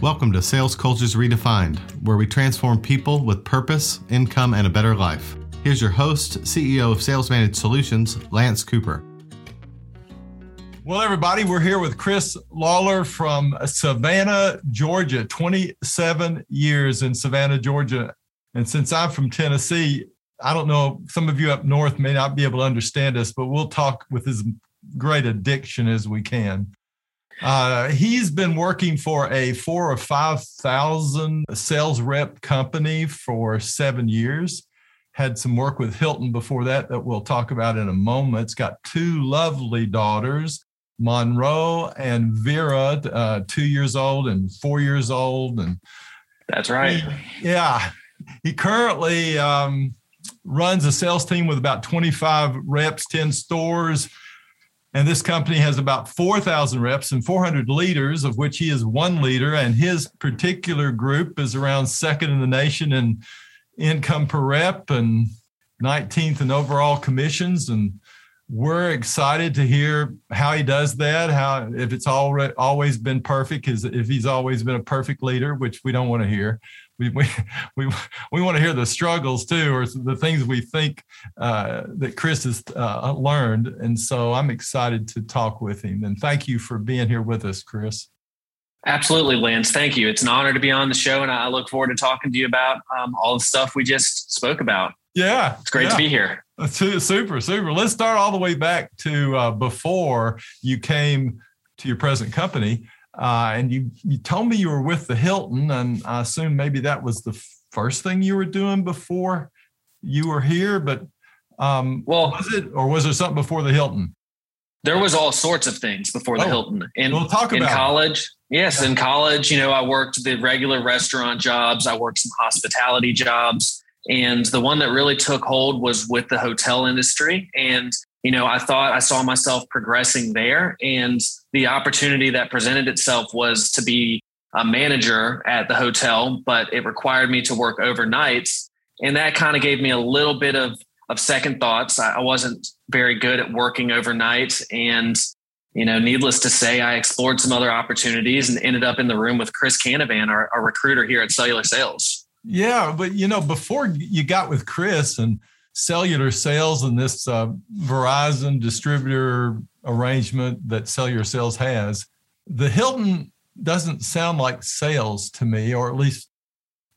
Welcome to Sales Cultures Redefined, where we transform people with purpose, income, and a better life. Here's your host, CEO of SalesManage Solutions, Lance Cooper. Well, everybody, we're here with Chris Lawler from Savannah, Georgia, 27 years in Savannah, Georgia. And since I'm from Tennessee, I don't know, some of you up north may not be able to understand us, but we'll talk with as great addiction as we can. Uh, he's been working for a four or 5,000 sales rep company for seven years. Had some work with Hilton before that that we'll talk about in a moment. It's got two lovely daughters, Monroe and Vera, uh, two years old and four years old. And that's right. He, yeah. He currently um, runs a sales team with about 25 reps, 10 stores and this company has about 4,000 reps and 400 leaders, of which he is one leader. And his particular group is around second in the nation in income per rep and 19th in overall commissions. And we're excited to hear how he does that. How if it's already always been perfect, if he's always been a perfect leader, which we don't want to hear we we we, we want to hear the struggles too, or the things we think uh, that Chris has uh, learned. And so I'm excited to talk with him. And thank you for being here with us, Chris. Absolutely, Lance. Thank you. It's an honor to be on the show, and I look forward to talking to you about um, all the stuff we just spoke about. Yeah, it's great yeah. to be here. Super, super. Let's start all the way back to uh, before you came to your present company. Uh, and you you told me you were with the Hilton, and I assume maybe that was the first thing you were doing before you were here. But um, well, was it, or was there something before the Hilton? There was all sorts of things before the oh, Hilton. In, we'll talk about in college. It. Yes, in college, you know, I worked the regular restaurant jobs. I worked some hospitality jobs. And the one that really took hold was with the hotel industry. And you know, I thought I saw myself progressing there. And the opportunity that presented itself was to be a manager at the hotel, but it required me to work overnights. And that kind of gave me a little bit of, of second thoughts. I wasn't very good at working overnight. And, you know, needless to say, I explored some other opportunities and ended up in the room with Chris Canavan, our, our recruiter here at Cellular Sales. Yeah. But, you know, before you got with Chris and, cellular sales and this uh, Verizon distributor arrangement that cellular sales has, the Hilton doesn't sound like sales to me, or at least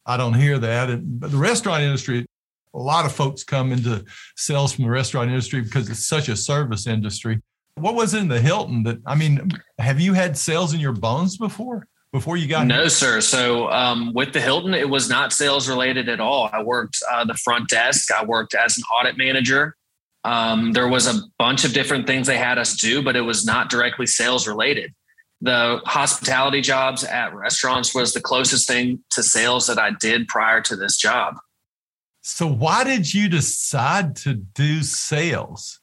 I don't hear that. And, but the restaurant industry, a lot of folks come into sales from the restaurant industry because it's such a service industry. What was in the Hilton that, I mean, have you had sales in your bones before? Before you got no here? sir. So um, with the hilton it was not sales related at all. I worked uh, the front desk. I worked as an audit manager. Um, there was a bunch of different things they had us do but it was not directly sales related. The hospitality jobs at restaurants was the closest thing to sales that i did prior to this job. So why did you decide to do sales?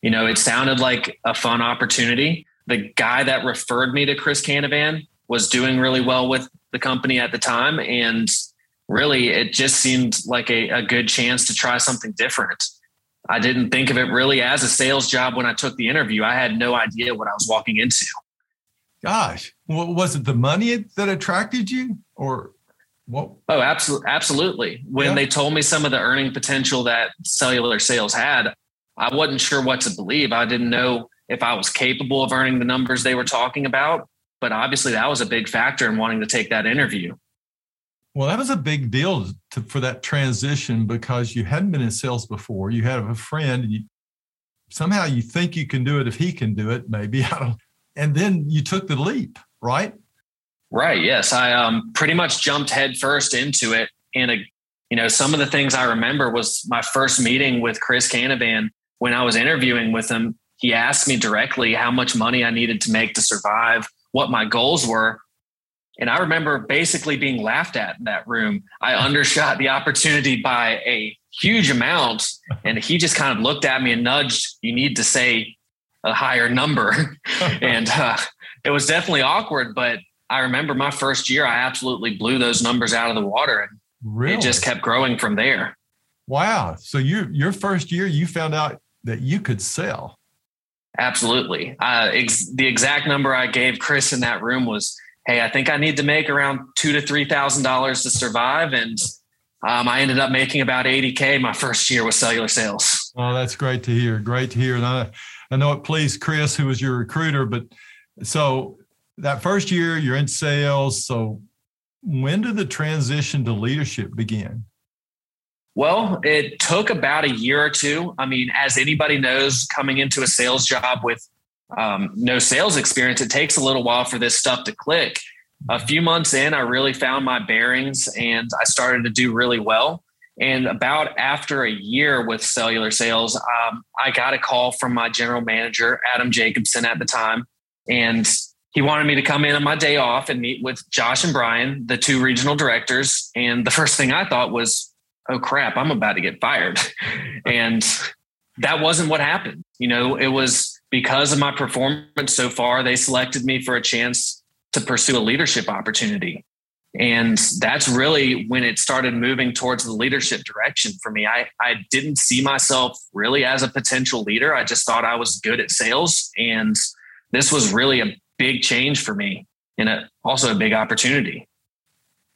You know it sounded like a fun opportunity the guy that referred me to Chris Canavan was doing really well with the company at the time. And really, it just seemed like a, a good chance to try something different. I didn't think of it really as a sales job when I took the interview. I had no idea what I was walking into. Gosh, was it the money that attracted you or what? Oh, absolutely. Absolutely. When yeah. they told me some of the earning potential that cellular sales had, I wasn't sure what to believe. I didn't know if I was capable of earning the numbers they were talking about. But obviously, that was a big factor in wanting to take that interview. Well, that was a big deal to, for that transition because you hadn't been in sales before. You had a friend, you, somehow you think you can do it if he can do it, maybe. I don't. And then you took the leap, right? Right. Yes, I um, pretty much jumped headfirst into it. And a, you know, some of the things I remember was my first meeting with Chris Canavan when I was interviewing with him he asked me directly how much money I needed to make to survive, what my goals were. And I remember basically being laughed at in that room. I undershot the opportunity by a huge amount. And he just kind of looked at me and nudged, you need to say a higher number. and uh, it was definitely awkward. But I remember my first year, I absolutely blew those numbers out of the water. And really? it just kept growing from there. Wow. So you, your first year, you found out that you could sell. Absolutely. Uh, ex- the exact number I gave Chris in that room was hey, I think I need to make around two to three thousand dollars to survive, and um, I ended up making about eighty k my first year with cellular sales. Oh, that's great to hear. Great to hear. And I, I know it pleased Chris, who was your recruiter, but so that first year you're in sales. So when did the transition to leadership begin? Well, it took about a year or two. I mean, as anybody knows, coming into a sales job with um, no sales experience, it takes a little while for this stuff to click. A few months in, I really found my bearings and I started to do really well. And about after a year with cellular sales, um, I got a call from my general manager, Adam Jacobson, at the time. And he wanted me to come in on my day off and meet with Josh and Brian, the two regional directors. And the first thing I thought was, oh crap, I'm about to get fired. and that wasn't what happened. You know, it was because of my performance so far, they selected me for a chance to pursue a leadership opportunity. And that's really when it started moving towards the leadership direction for me. I, I didn't see myself really as a potential leader. I just thought I was good at sales. And this was really a big change for me and a, also a big opportunity.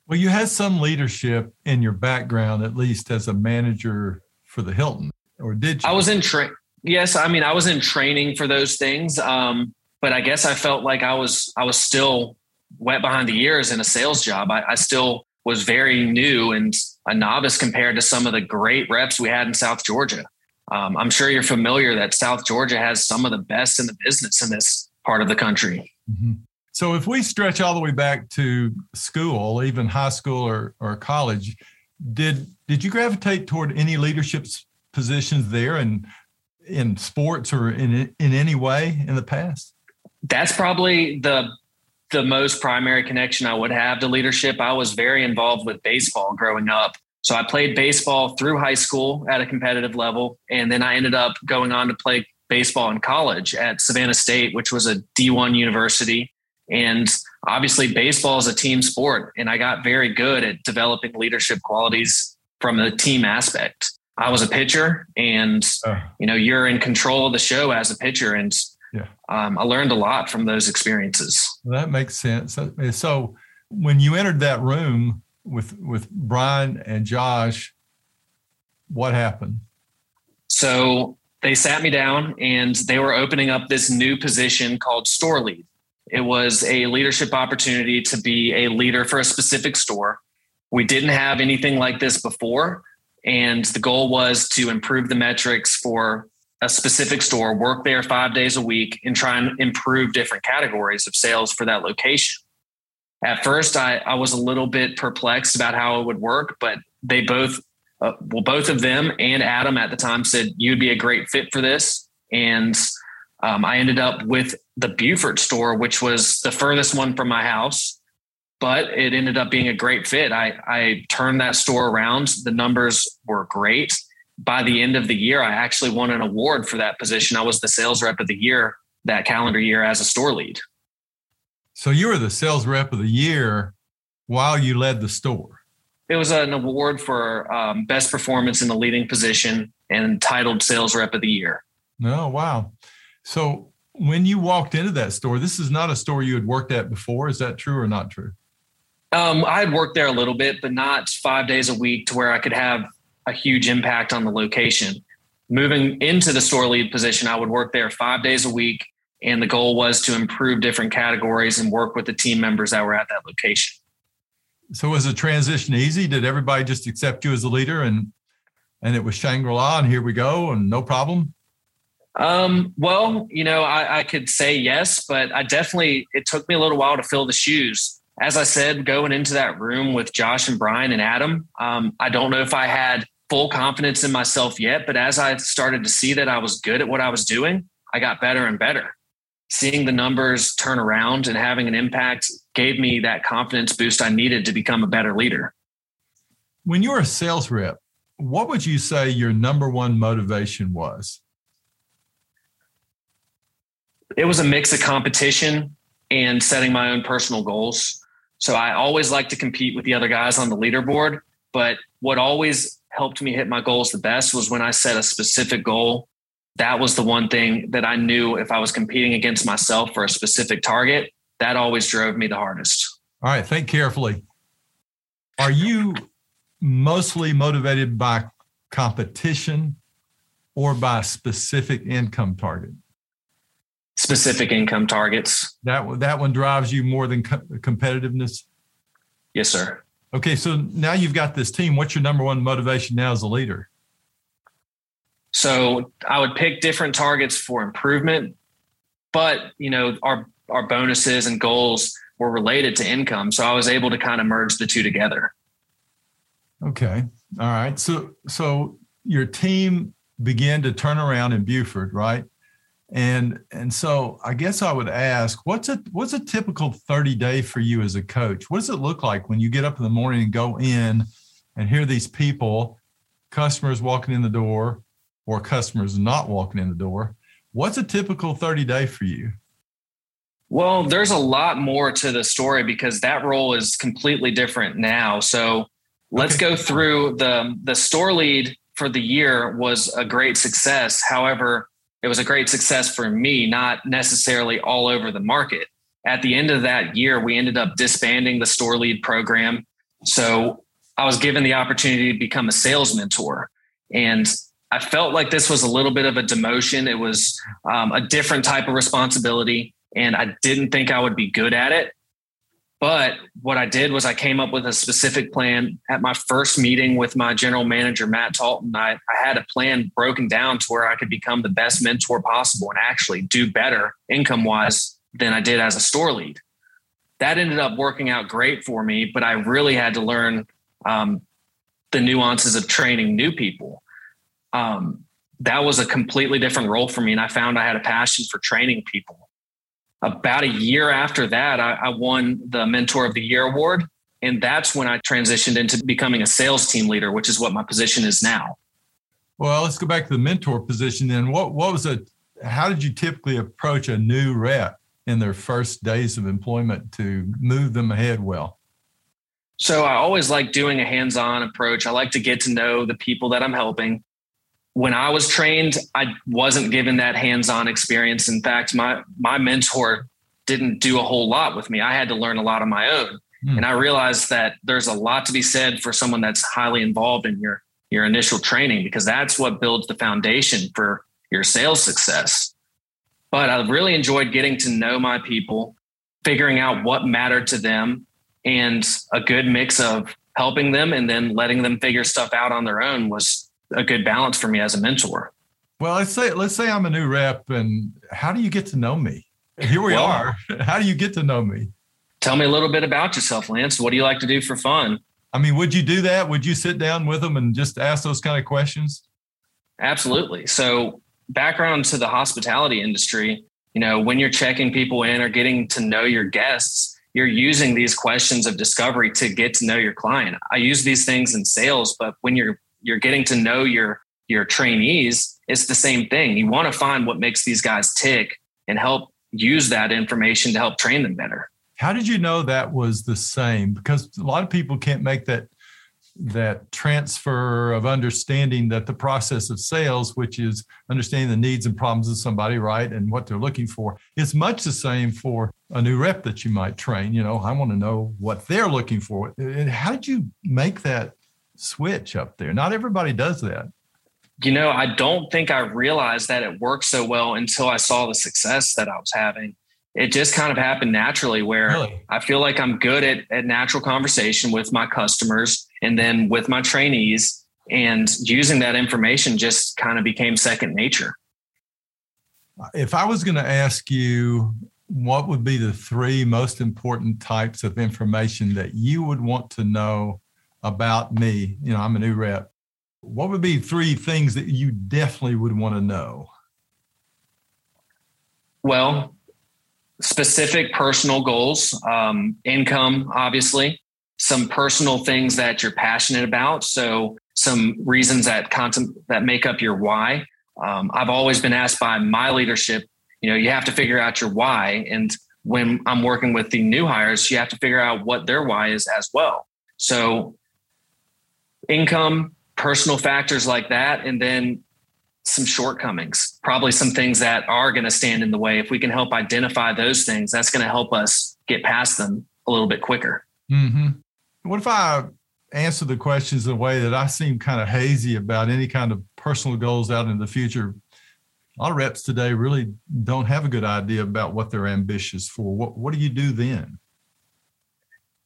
Well, you had some leadership in your background, at least as a manager for the Hilton, or did you? I was in train. Yes, I mean I was in training for those things, um, but I guess I felt like I was I was still wet behind the ears in a sales job. I, I still was very new and a novice compared to some of the great reps we had in South Georgia. Um, I'm sure you're familiar that South Georgia has some of the best in the business in this part of the country. Mm-hmm. So if we stretch all the way back to school, even high school or, or college, did did you gravitate toward any leadership positions there and in sports or in in any way in the past? That's probably the the most primary connection I would have to leadership. I was very involved with baseball growing up. So I played baseball through high school at a competitive level and then I ended up going on to play baseball in college at Savannah State, which was a D1 university. And obviously, baseball is a team sport, and I got very good at developing leadership qualities from the team aspect. I was a pitcher, and uh, you know, you're in control of the show as a pitcher, and yeah. um, I learned a lot from those experiences. That makes sense. So, when you entered that room with with Brian and Josh, what happened? So they sat me down, and they were opening up this new position called store lead. It was a leadership opportunity to be a leader for a specific store. We didn't have anything like this before. And the goal was to improve the metrics for a specific store, work there five days a week, and try and improve different categories of sales for that location. At first, I, I was a little bit perplexed about how it would work, but they both, uh, well, both of them and Adam at the time said, You'd be a great fit for this. And um, I ended up with the Beaufort store, which was the furthest one from my house, but it ended up being a great fit. I, I turned that store around. The numbers were great. By the end of the year, I actually won an award for that position. I was the sales rep of the year that calendar year as a store lead. So you were the sales rep of the year while you led the store. It was an award for um, best performance in the leading position and titled sales rep of the year. Oh, wow. So when you walked into that store, this is not a store you had worked at before. Is that true or not true? Um, I had worked there a little bit, but not five days a week to where I could have a huge impact on the location. Moving into the store lead position, I would work there five days a week. And the goal was to improve different categories and work with the team members that were at that location. So was the transition easy? Did everybody just accept you as a leader and and it was Shangri-La and here we go and no problem? Um, well, you know, I, I could say yes, but I definitely, it took me a little while to fill the shoes. As I said, going into that room with Josh and Brian and Adam, um, I don't know if I had full confidence in myself yet, but as I started to see that I was good at what I was doing, I got better and better. Seeing the numbers turn around and having an impact gave me that confidence boost I needed to become a better leader. When you're a sales rep, what would you say your number one motivation was? It was a mix of competition and setting my own personal goals. So I always like to compete with the other guys on the leaderboard. But what always helped me hit my goals the best was when I set a specific goal. That was the one thing that I knew if I was competing against myself for a specific target, that always drove me the hardest. All right, think carefully. Are you mostly motivated by competition or by specific income target? Specific income targets. That that one drives you more than co- competitiveness. Yes, sir. Okay, so now you've got this team. What's your number one motivation now as a leader? So I would pick different targets for improvement, but you know our our bonuses and goals were related to income, so I was able to kind of merge the two together. Okay, all right. So so your team began to turn around in Beaufort, right? And and so I guess I would ask, what's a what's a typical 30 day for you as a coach? What does it look like when you get up in the morning and go in and hear these people, customers walking in the door, or customers not walking in the door? What's a typical 30 day for you? Well, there's a lot more to the story because that role is completely different now. So let's okay. go through the the store lead for the year was a great success. However, it was a great success for me, not necessarily all over the market. At the end of that year, we ended up disbanding the store lead program. So I was given the opportunity to become a sales mentor. And I felt like this was a little bit of a demotion. It was um, a different type of responsibility. And I didn't think I would be good at it. But what I did was I came up with a specific plan at my first meeting with my general manager, Matt Talton. I, I had a plan broken down to where I could become the best mentor possible and actually do better income wise than I did as a store lead. That ended up working out great for me, but I really had to learn um, the nuances of training new people. Um, that was a completely different role for me. And I found I had a passion for training people about a year after that, I, I won the Mentor of the Year award. And that's when I transitioned into becoming a sales team leader, which is what my position is now. Well, let's go back to the mentor position then. What what was a How did you typically approach a new rep in their first days of employment to move them ahead well? So I always like doing a hands-on approach. I like to get to know the people that I'm helping when I was trained, I wasn't given that hands-on experience. In fact, my my mentor didn't do a whole lot with me. I had to learn a lot on my own. Mm. And I realized that there's a lot to be said for someone that's highly involved in your your initial training because that's what builds the foundation for your sales success. But I really enjoyed getting to know my people, figuring out what mattered to them and a good mix of helping them and then letting them figure stuff out on their own was a good balance for me as a mentor. Well, let's say let's say I'm a new rep, and how do you get to know me? Here we well, are. How do you get to know me? Tell me a little bit about yourself, Lance. What do you like to do for fun? I mean, would you do that? Would you sit down with them and just ask those kind of questions? Absolutely. So, background to the hospitality industry, you know, when you're checking people in or getting to know your guests, you're using these questions of discovery to get to know your client. I use these things in sales, but when you're you're getting to know your your trainees, it's the same thing. You want to find what makes these guys tick and help use that information to help train them better. How did you know that was the same? Because a lot of people can't make that that transfer of understanding that the process of sales, which is understanding the needs and problems of somebody, right, and what they're looking for, is much the same for a new rep that you might train. You know, I want to know what they're looking for. How did you make that switch up there. Not everybody does that. You know, I don't think I realized that it worked so well until I saw the success that I was having. It just kind of happened naturally where really? I feel like I'm good at, at natural conversation with my customers and then with my trainees. And using that information just kind of became second nature. If I was going to ask you what would be the three most important types of information that you would want to know about me. You know, I'm a new rep. What would be three things that you definitely would want to know? Well, specific personal goals, um, income, obviously, some personal things that you're passionate about. So, some reasons that contem- that make up your why. Um, I've always been asked by my leadership, you know, you have to figure out your why. And when I'm working with the new hires, you have to figure out what their why is as well. So income, personal factors like that, and then some shortcomings, probably some things that are going to stand in the way. If we can help identify those things, that's going to help us get past them a little bit quicker. Mm-hmm. What if I answer the questions in a way that I seem kind of hazy about any kind of personal goals out in the future? A lot of reps today really don't have a good idea about what they're ambitious for. What What do you do then?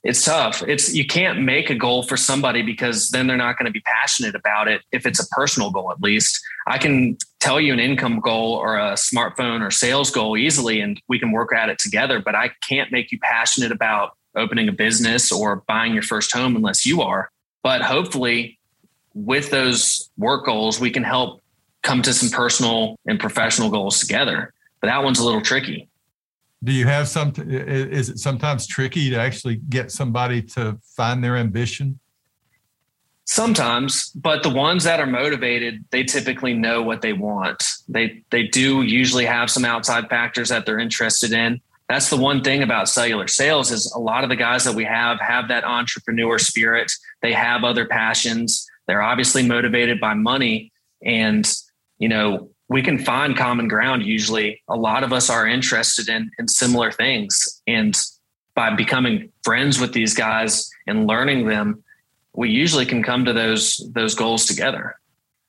It's tough. It's you can't make a goal for somebody because then they're not going to be passionate about it. If it's a personal goal, at least I can tell you an income goal or a smartphone or sales goal easily, and we can work at it together. But I can't make you passionate about opening a business or buying your first home unless you are. But hopefully, with those work goals, we can help come to some personal and professional goals together. But that one's a little tricky do you have some is it sometimes tricky to actually get somebody to find their ambition? Sometimes but the ones that are motivated they typically know what they want. They they do usually have some outside factors that they're interested in. That's the one thing about cellular sales is a lot of the guys that we have have that entrepreneur spirit. They have other passions. They're obviously motivated by money. And you know we can find common ground. Usually a lot of us are interested in in similar things. And by becoming friends with these guys and learning them we usually can come to those those goals together.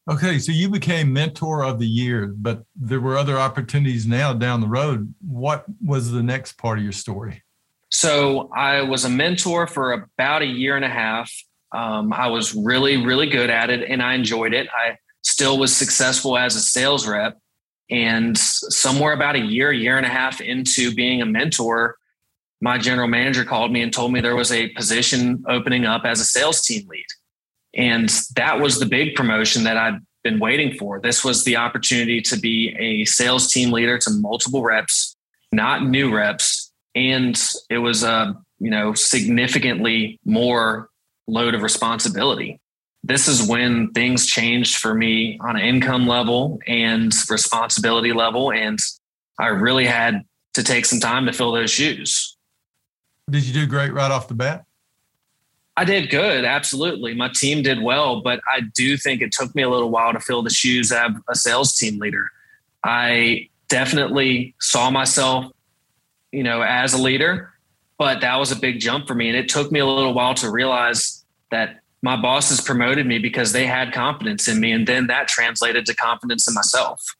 Okay so you became mentor of the year but there were other opportunities now down the road. What was the next part of your story? So i was a mentor for about a year and a half. Um, i was really really good at it and i enjoyed it. I still was successful as a sales rep. And somewhere about a year, year and a half into being a mentor, my general manager called me and told me there was a position opening up as a sales team lead. And that was the big promotion that I'd been waiting for. This was the opportunity to be a sales team leader to multiple reps, not new reps. And it was a, you know, significantly more load of responsibility this is when things changed for me on an income level and responsibility level. And I really had to take some time to fill those shoes. Did you do great right off the bat? I did good, absolutely. My team did well, but I do think it took me a little while to fill the shoes of a sales team leader. I definitely saw myself, you know, as a leader, but that was a big jump for me. And it took me a little while to realize that my bosses promoted me because they had confidence in me. And then that translated to confidence in myself.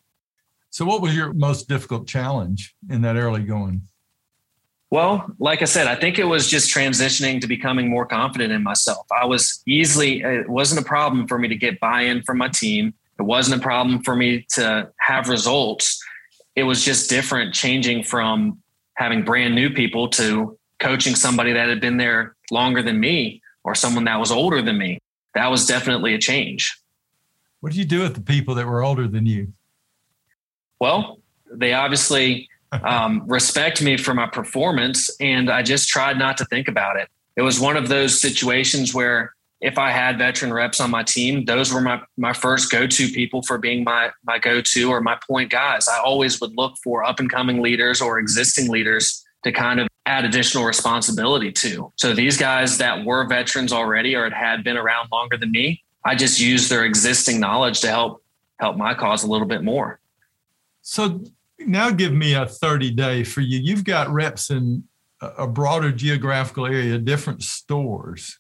So, what was your most difficult challenge in that early going? Well, like I said, I think it was just transitioning to becoming more confident in myself. I was easily, it wasn't a problem for me to get buy in from my team. It wasn't a problem for me to have results. It was just different changing from having brand new people to coaching somebody that had been there longer than me or someone that was older than me. That was definitely a change. What did you do with the people that were older than you? Well, they obviously um, respect me for my performance, and I just tried not to think about it. It was one of those situations where if I had veteran reps on my team, those were my my first go to people for being my my go to or my point guys. I always would look for up and coming leaders or existing leaders to kind of add additional responsibility to. So these guys that were veterans already or had been around longer than me, I just used their existing knowledge to help help my cause a little bit more. So now give me a 30 day for you. You've got reps in a broader geographical area, different stores.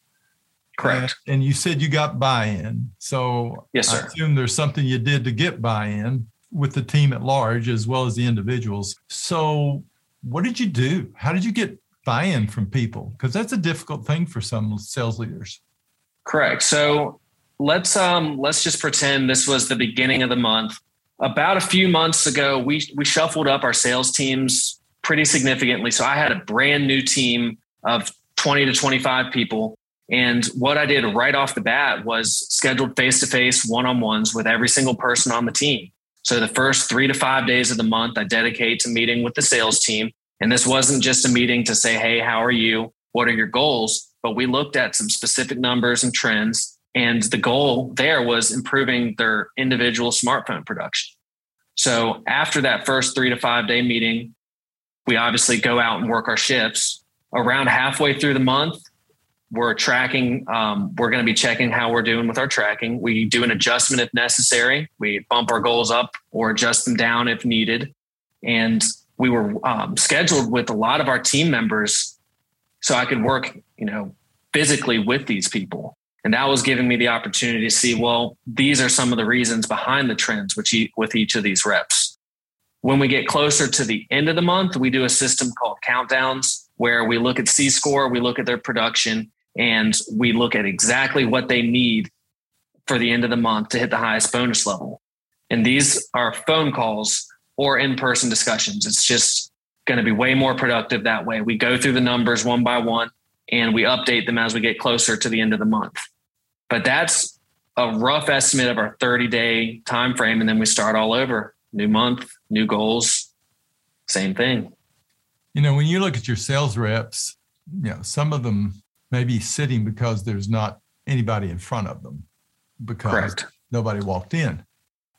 Correct. And, and you said you got buy-in. So yes, sir. I assume there's something you did to get buy-in with the team at large as well as the individuals. So what did you do? How did you get buy-in from people? Because that's a difficult thing for some sales leaders. Correct. So let's um let's just pretend this was the beginning of the month. About a few months ago, we we shuffled up our sales teams pretty significantly. So I had a brand new team of 20 to 25 people. And what I did right off the bat was scheduled face to face one on ones with every single person on the team. So the first three to five days of the month, I dedicate to meeting with the sales team. And this wasn't just a meeting to say, hey, how are you? What are your goals? But we looked at some specific numbers and trends. And the goal there was improving their individual smartphone production. So after that first three to five day meeting, we obviously go out and work our shifts. Around halfway through the month, we're tracking. Um, we're going to be checking how we're doing with our tracking. We do an adjustment if necessary. We bump our goals up or adjust them down if needed. And we were um, scheduled with a lot of our team members so I could work, you know, physically with these people. And that was giving me the opportunity to see, well, these are some of the reasons behind the trends which with each of these reps. When we get closer to the end of the month, we do a system called countdowns where we look at C score, we look at their production, and we look at exactly what they need for the end of the month to hit the highest bonus level. And these are phone calls or in person discussions. It's just going to be way more productive that way. We go through the numbers one by one and we update them as we get closer to the end of the month. But that's a rough estimate of our 30 day time frame and then we start all over. New month, new goals, same thing. You know, when you look at your sales reps, you know, some of them may be sitting because there's not anybody in front of them because Correct. nobody walked in.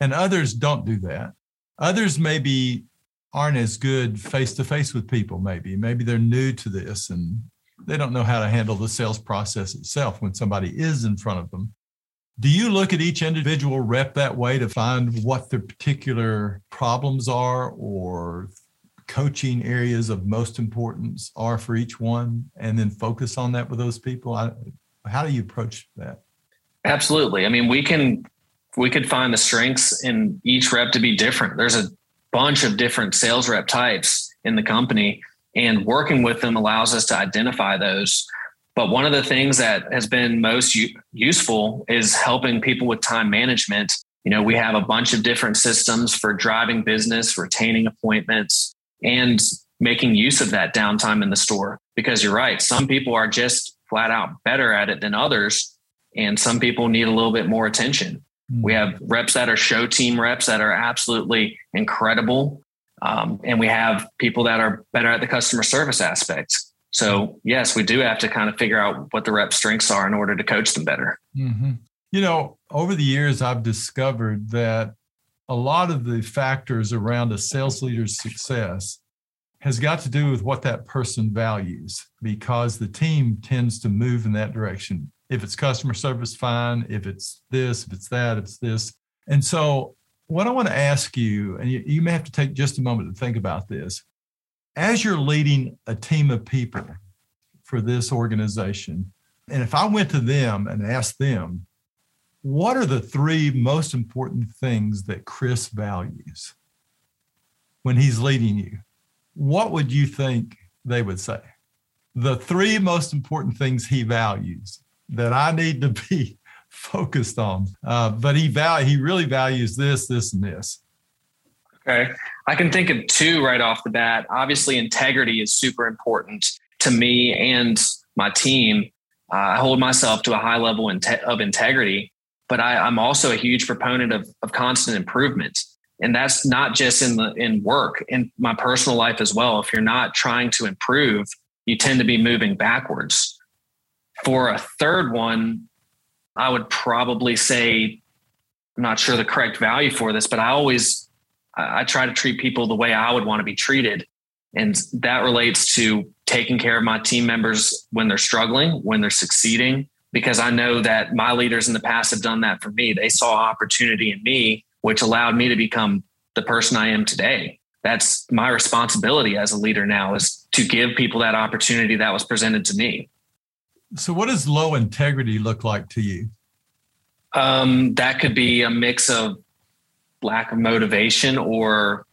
And others don't do that. Others maybe aren't as good face to face with people, maybe. Maybe they're new to this and they don't know how to handle the sales process itself when somebody is in front of them. Do you look at each individual rep that way to find what their particular problems are or coaching areas of most importance are for each one and then focus on that with those people? I, how do you approach that? Absolutely. I mean, we can we could find the strengths in each rep to be different. There's a bunch of different sales rep types in the company and working with them allows us to identify those. But one of the things that has been most u- useful is helping people with time management. You know, we have a bunch of different systems for driving business, retaining appointments, and making use of that downtime in the store. Because you're right, some people are just flat out better at it than others, and some people need a little bit more attention. Mm-hmm. We have reps that are show team reps that are absolutely incredible. Um, and we have people that are better at the customer service aspects. So, yes, we do have to kind of figure out what the rep strengths are in order to coach them better. Mm-hmm. You know, over the years, I've discovered that a lot of the factors around a sales leader's success has got to do with what that person values because the team tends to move in that direction. If it's customer service, fine. If it's this, if it's that, it's this. And so what I want to ask you, and you, you may have to take just a moment to think about this, as you're leading a team of people for this organization, and if I went to them and asked them, what are the three most important things that Chris values when he's leading you? What would you think they would say? The three most important things he values that I need to be focused on. Uh, but he val- he really values this, this, and this. Okay. I can think of two right off the bat. Obviously, integrity is super important to me and my team. Uh, I hold myself to a high level of integrity, but I, am also a huge proponent of, of constant improvement. And that's not just in the in work, in my personal life as well. If you're not trying to improve, you tend to be moving backwards. For a third one, I would probably say, I'm not sure the correct value for this, but I always I try to treat people the way I would want to be treated. And that relates to taking care of my team members when they're struggling, when they're succeeding, because I know that my leaders in the past have done that for me. They saw opportunity in me, which allowed me to become the person I am today. That's my responsibility as a leader now is to give people that opportunity that was presented to me. So, what does low integrity look like to you? Um, that could be a mix of lack of motivation or,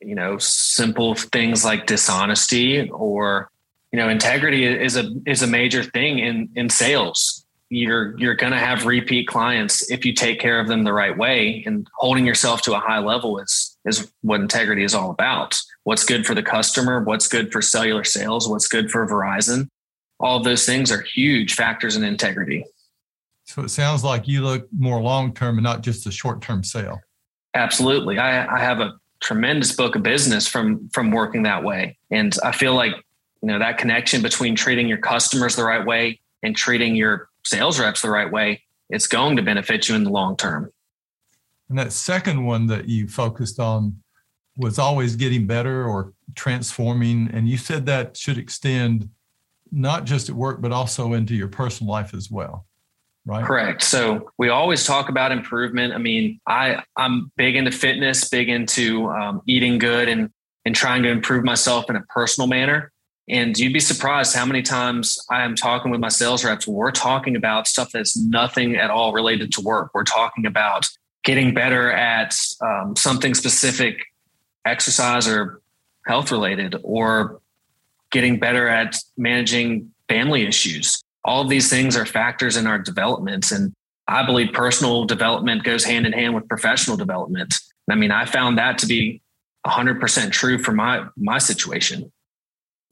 you know, simple things like dishonesty or, you know, integrity is a is a major thing in in sales. You're you're going to have repeat clients if you take care of them the right way, and holding yourself to a high level is is what integrity is all about. What's good for the customer? What's good for cellular sales? What's good for Verizon? all of those things are huge factors in integrity. So it sounds like you look more long term and not just a short term sale. Absolutely. I, I have a tremendous book of business from from working that way. And I feel like, you know, that connection between treating your customers the right way and treating your sales reps the right way, it's going to benefit you in the long term. And that second one that you focused on was always getting better or transforming. And you said that should extend not just at work, but also into your personal life as well. Right. Correct. So we always talk about improvement. I mean, I I'm big into fitness, big into um, eating good, and and trying to improve myself in a personal manner. And you'd be surprised how many times I am talking with my sales reps. We're talking about stuff that's nothing at all related to work. We're talking about getting better at um, something specific, exercise or health related, or getting better at managing family issues. All of these things are factors in our development. And I believe personal development goes hand in hand with professional development. I mean, I found that to be 100% true for my my situation.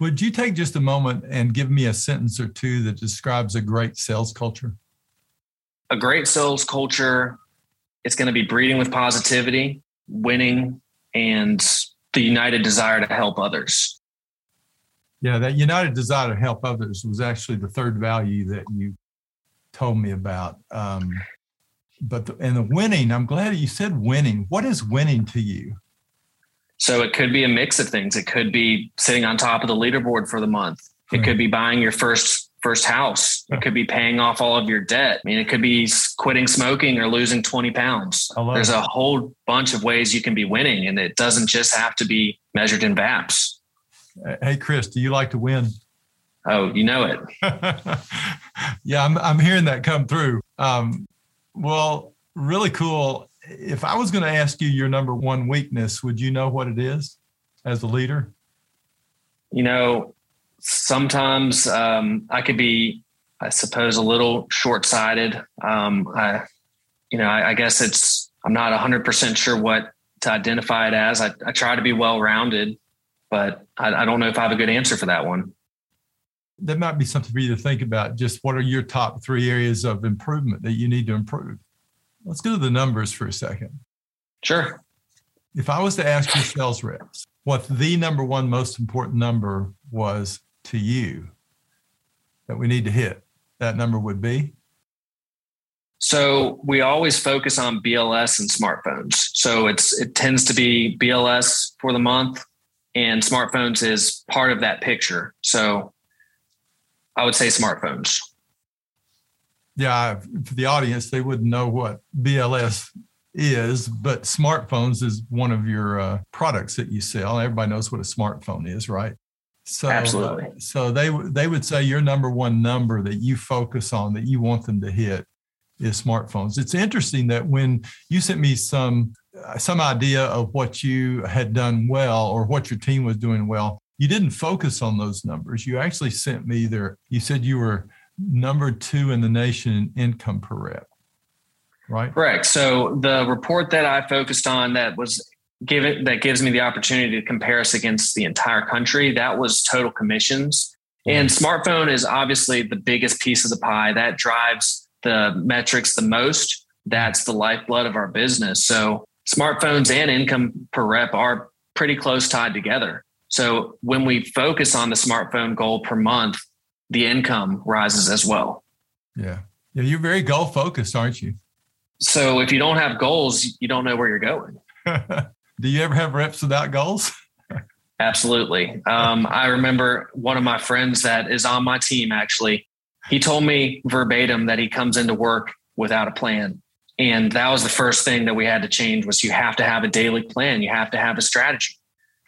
Would you take just a moment and give me a sentence or two that describes a great sales culture? A great sales culture it's going to be breeding with positivity, winning, and the united desire to help others. Yeah, that united desire to help others was actually the third value that you told me about. Um, but the, and the winning, I'm glad you said winning. What is winning to you? So it could be a mix of things. It could be sitting on top of the leaderboard for the month. It could be buying your first first house. It could be paying off all of your debt. I mean, it could be quitting smoking or losing 20 pounds. There's a whole bunch of ways you can be winning, and it doesn't just have to be measured in VAPS. Hey, Chris, do you like to win? Oh, you know it. yeah, I'm, I'm hearing that come through. Um, well, really cool. If I was going to ask you your number one weakness, would you know what it is as a leader? You know, sometimes um, I could be, I suppose, a little short sighted. Um, I, you know, I, I, guess it's, I'm not 100% sure what to identify it as. I, I try to be well rounded, but I, I don't know if I have a good answer for that one. That might be something for you to think about. Just what are your top three areas of improvement that you need to improve? Let's go to the numbers for a second. Sure. If I was to ask your sales reps what the number one most important number was to you that we need to hit, that number would be? So we always focus on BLS and smartphones. So it's it tends to be BLS for the month, and smartphones is part of that picture. So I would say smartphones. Yeah, for the audience, they wouldn't know what BLS is, but smartphones is one of your uh, products that you sell. Everybody knows what a smartphone is, right? So, Absolutely. So they they would say your number one number that you focus on that you want them to hit is smartphones. It's interesting that when you sent me some uh, some idea of what you had done well or what your team was doing well, you didn't focus on those numbers. You actually sent me there. You said you were number two in the nation in income per rep. Right. Correct. So the report that I focused on that was give it that gives me the opportunity to compare us against the entire country. That was total commissions. And smartphone is obviously the biggest piece of the pie that drives the metrics the most. That's the lifeblood of our business. So smartphones and income per rep are pretty close tied together. So when we focus on the smartphone goal per month, the income rises as well. Yeah. Yeah, you're very goal focused, aren't you? So if you don't have goals, you don't know where you're going. Do you ever have reps without goals? Absolutely. Um, I remember one of my friends that is on my team actually, he told me verbatim that he comes into work without a plan. And that was the first thing that we had to change was you have to have a daily plan. You have to have a strategy.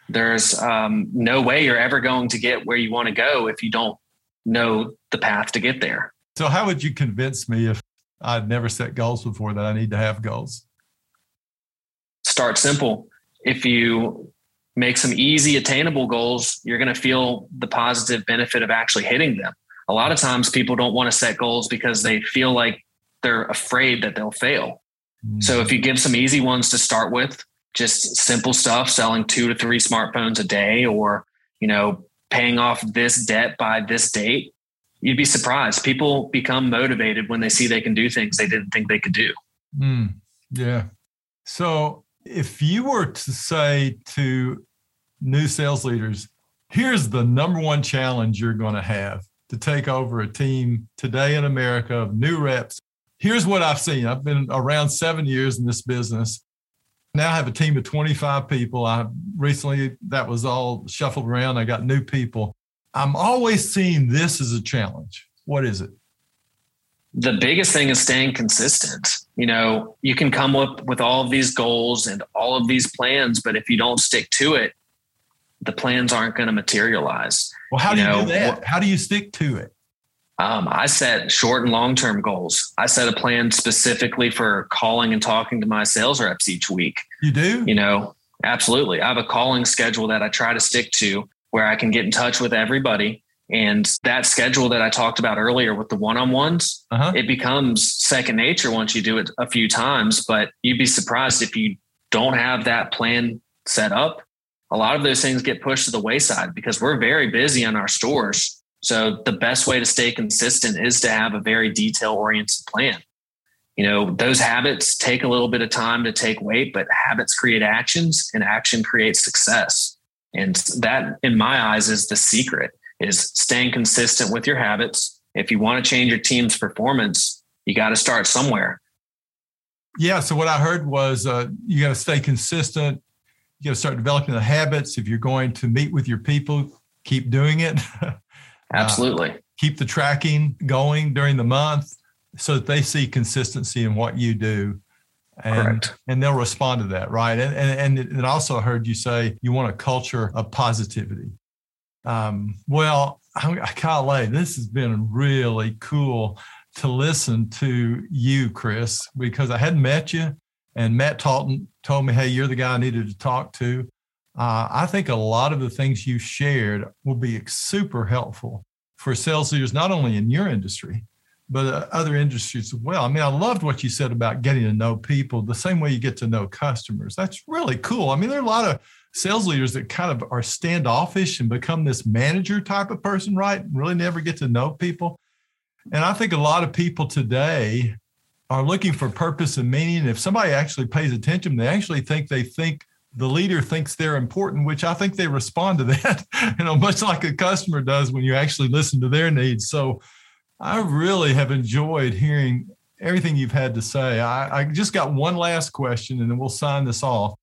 There's um, no way you're ever going to get where you want to go if you don't know the path to get there. So how would you convince me if I'd never set goals before that I need to have goals? Start simple if you make some easy attainable goals, you're going to feel the positive benefit of actually hitting them. A lot of times people don't want to set goals because they feel like they're afraid that they'll fail. Mm-hmm. So if you give some easy ones to start with, just simple stuff, selling two to three smartphones a day or, you know, paying off this debt by this date, you'd be surprised. People become motivated when they see they can do things they didn't think they could do. Mm, yeah. So if you were to say to new sales leaders, here's the number one challenge you're going to have to take over a team today in America of new reps. Here's what I've seen. I've been around seven years in this business. Now I have a team of 25 people. I recently that was all shuffled around. I got new people. I'm always seeing this as a challenge. What is it? The biggest thing is staying consistent. You know, you can come up with all of these goals and all of these plans, but if you don't stick to it, the plans aren't going to materialize. Well, how do you, know, do that? How do you stick to it? Um, I set short and long term goals. I set a plan specifically for calling and talking to my sales reps each week. You do? You know, absolutely. I have a calling schedule that I try to stick to where I can get in touch with everybody. And that schedule that I talked about earlier with the one on ones, uh-huh. it becomes second nature once you do it a few times. But you'd be surprised if you don't have that plan set up. A lot of those things get pushed to the wayside because we're very busy in our stores so the best way to stay consistent is to have a very detail oriented plan. You know, those habits take a little bit of time to take weight, but habits create actions and action creates success. And that in my eyes is the secret is staying consistent with your habits. If you want to change your team's performance, you got to start somewhere. Yeah. So what I heard was uh, you got to stay consistent. You got to start developing the habits. If you're going to meet with your people, keep doing it. Absolutely. Uh, keep the tracking going during the month so that they see consistency in what you do. And, Correct. and they'll respond to that, right? And, and, and also I heard you say you want a culture of positivity. Um, well, golly, this has been really cool to listen to you, Chris, because I hadn't met you. And Matt Talton told me, hey, you're the guy I needed to talk to. Uh, I think a lot of the things you shared will be super helpful for sales leaders, not only in your industry, but uh, other industries as well. I mean, I loved what you said about getting to know people the same way you get to know customers. That's really cool. I mean, there are a lot of sales leaders that kind of are standoffish and become this manager type of person, right? Really never get to know people. And I think a lot of people today are looking for purpose and meaning. If somebody actually pays attention, they actually think they think the leader thinks they're important, which I think they respond to that, you know, much like a customer does when you actually listen to their needs. So I really have enjoyed hearing everything you've had to say. I, I just got one last question and then we'll sign this off.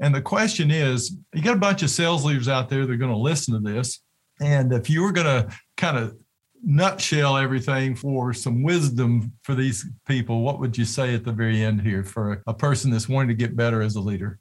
And the question is you got a bunch of sales leaders out there that are going to listen to this. And if you were going to kind of nutshell everything for some wisdom for these people, what would you say at the very end here for a person that's wanting to get better as a leader?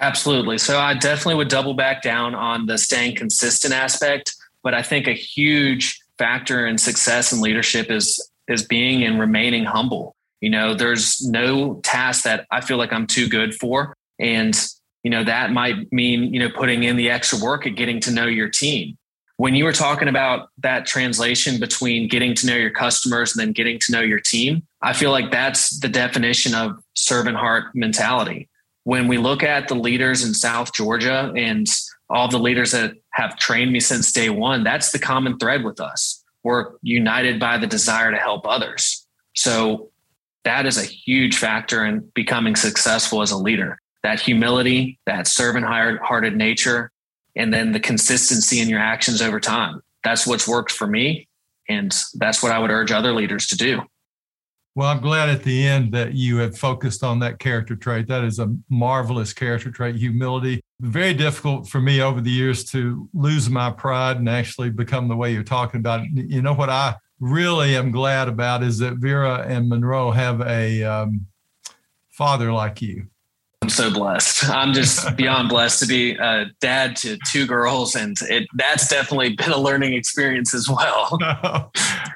Absolutely. So I definitely would double back down on the staying consistent aspect, but I think a huge factor in success and leadership is is being and remaining humble. You know, there's no task that I feel like I'm too good for and you know that might mean, you know, putting in the extra work at getting to know your team. When you were talking about that translation between getting to know your customers and then getting to know your team, I feel like that's the definition of servant heart mentality when we look at the leaders in South Georgia and all the leaders that have trained me since day one, that's the common thread with us. We're united by the desire to help others. So that is a huge factor in becoming successful as a leader. That humility, that servant hearted nature, and then the consistency in your actions over time. That's what's worked for me. And that's what I would urge other leaders to do. Well, I'm glad at the end that you have focused on that character trait. That is a marvelous character trait, humility. Very difficult for me over the years to lose my pride and actually become the way you're talking about. You know what I really am glad about is that Vera and Monroe have a um, father like you. I'm so blessed. I'm just beyond blessed to be a dad to two girls, and it that's definitely been a learning experience as well.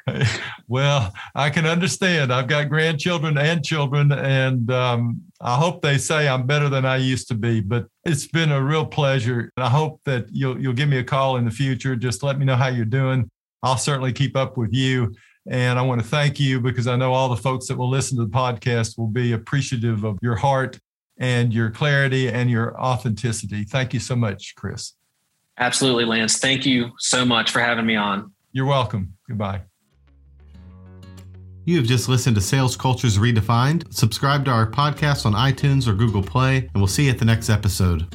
well, I can understand. I've got grandchildren and children, and um, I hope they say I'm better than I used to be. But it's been a real pleasure, and I hope that you'll you'll give me a call in the future. Just let me know how you're doing. I'll certainly keep up with you. And I want to thank you because I know all the folks that will listen to the podcast will be appreciative of your heart and your clarity and your authenticity. Thank you so much, Chris. Absolutely, Lance. Thank you so much for having me on. You're welcome. Goodbye. You have just listened to Sales Cultures Redefined. Subscribe to our podcast on iTunes or Google Play, and we'll see you at the next episode.